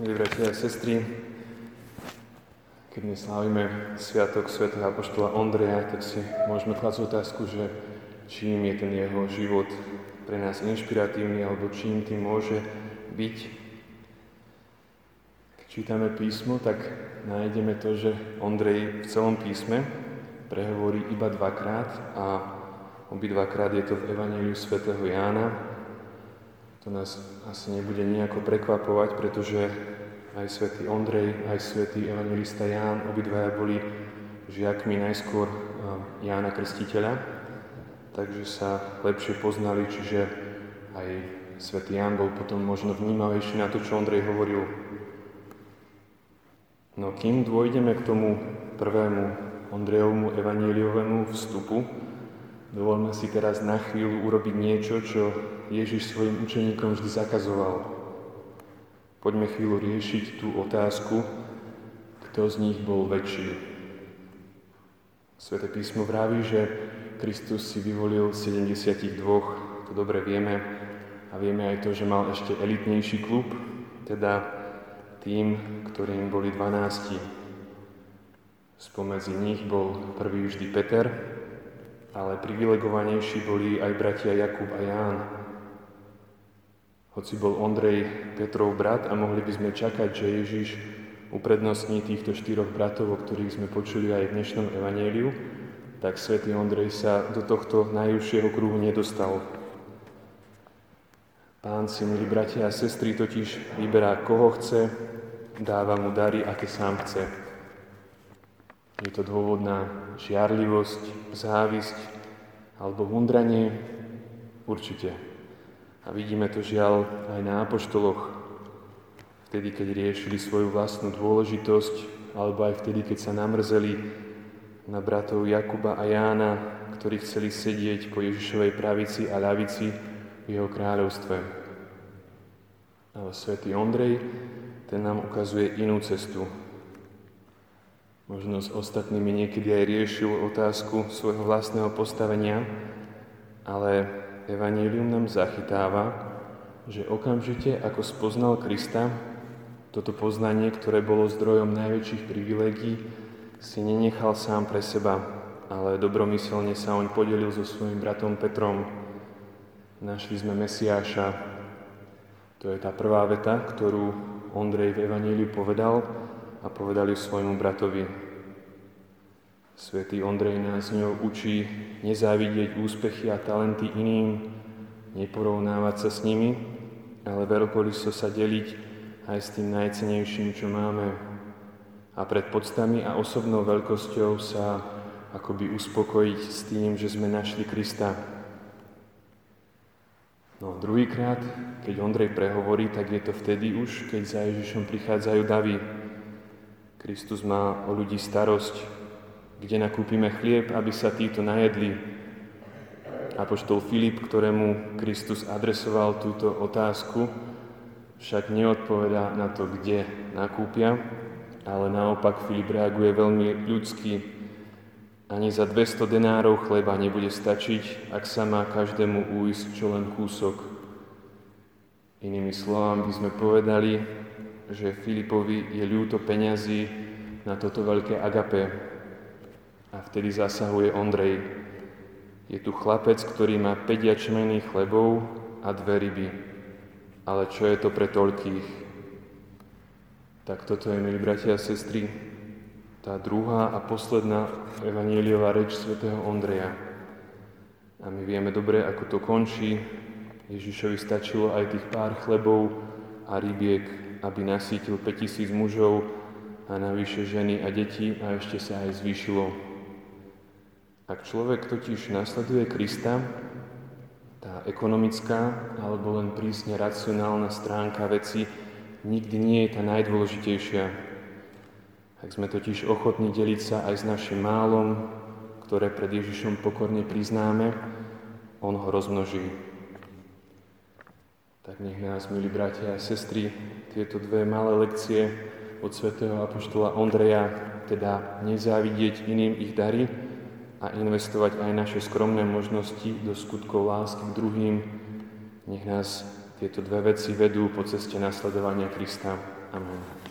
Milí bratia a sestry, keď dnes slávime Sviatok svätého Apoštola Ondreja, tak si môžeme klásť otázku, že čím je ten jeho život pre nás inšpiratívny, alebo čím tým môže byť. Keď čítame písmo, tak nájdeme to, že Ondrej v celom písme prehovorí iba dvakrát a obidvakrát je to v Evangeliu svätého Jána, to nás asi nebude nejako prekvapovať, pretože aj svätý Ondrej, aj svätý evangelista Ján, obidvaja boli žiakmi najskôr Jána Krstiteľa, takže sa lepšie poznali, čiže aj svätý Ján bol potom možno vnímavejší na to, čo Ondrej hovoril. No kým dôjdeme k tomu prvému Ondrejovmu evaníliovému vstupu, dovolme si teraz na chvíľu urobiť niečo, čo Ježiš svojim učeníkom vždy zakazoval. Poďme chvíľu riešiť tú otázku, kto z nich bol väčší. Svete písmo vraví, že Kristus si vyvolil 72, to dobre vieme, a vieme aj to, že mal ešte elitnejší klub, teda tým, ktorým boli 12. Spomedzi nich bol prvý vždy Peter, ale privilegovanejší boli aj bratia Jakub a Ján, hoci bol Ondrej Petrov brat a mohli by sme čakať, že Ježiš uprednostní týchto štyroch bratov, o ktorých sme počuli aj v dnešnom evaníliu, tak svätý Ondrej sa do tohto najúžšieho kruhu nedostal. Pán si, milí bratia a sestry, totiž vyberá koho chce, dáva mu dary, aké sám chce. Je to dôvod na žiarlivosť, závisť alebo hundranie? Určite. A vidíme to žiaľ aj na apoštoloch, vtedy, keď riešili svoju vlastnú dôležitosť, alebo aj vtedy, keď sa namrzeli na bratov Jakuba a Jána, ktorí chceli sedieť po Ježišovej pravici a ľavici v jeho kráľovstve. Ale svätý Ondrej, ten nám ukazuje inú cestu. Možno s ostatnými niekedy aj riešil otázku svojho vlastného postavenia, ale Evangelium nám zachytáva, že okamžite, ako spoznal Krista, toto poznanie, ktoré bolo zdrojom najväčších privilegií, si nenechal sám pre seba, ale dobromyselne sa on podelil so svojím bratom Petrom. Našli sme Mesiáša. To je tá prvá veta, ktorú Ondrej v Evangeliu povedal a povedal ju svojmu bratovi. Svetý Ondrej nás ňou učí nezávidieť úspechy a talenty iným, neporovnávať sa s nimi, ale veľkoryso sa deliť aj s tým najcenejším, čo máme. A pred podstami a osobnou veľkosťou sa akoby uspokojiť s tým, že sme našli Krista. No druhýkrát, keď Ondrej prehovorí, tak je to vtedy už, keď za Ježišom prichádzajú davy. Kristus má o ľudí starosť, kde nakúpime chlieb, aby sa títo najedli. Apoštol Filip, ktorému Kristus adresoval túto otázku, však neodpovedá na to, kde nakúpia, ale naopak Filip reaguje veľmi ľudsky. Ani za 200 denárov chleba nebude stačiť, ak sa má každému újsť čo len kúsok. Inými slovami by sme povedali, že Filipovi je ľúto peňazí na toto veľké agape, a vtedy zasahuje Ondrej. Je tu chlapec, ktorý má 5 jačmených chlebov a dve ryby. Ale čo je to pre toľkých? Tak toto je, milí bratia a sestry, tá druhá a posledná evanieliová reč svätého Ondreja. A my vieme dobre, ako to končí. Ježišovi stačilo aj tých pár chlebov a rybiek, aby nasítil 5000 mužov a navyše ženy a deti a ešte sa aj zvýšilo ak človek totiž nasleduje Krista, tá ekonomická alebo len prísne racionálna stránka veci nikdy nie je tá najdôležitejšia. Ak sme totiž ochotní deliť sa aj s našim málom, ktoré pred Ježišom pokorne priznáme, On ho rozmnoží. Tak nech nás, milí bratia a sestry, tieto dve malé lekcie od svätého Apoštola Ondreja, teda nezávidieť iným ich dary, a investovať aj naše skromné možnosti do skutkov lásky k druhým. Nech nás tieto dve veci vedú po ceste nasledovania Krista. Amen.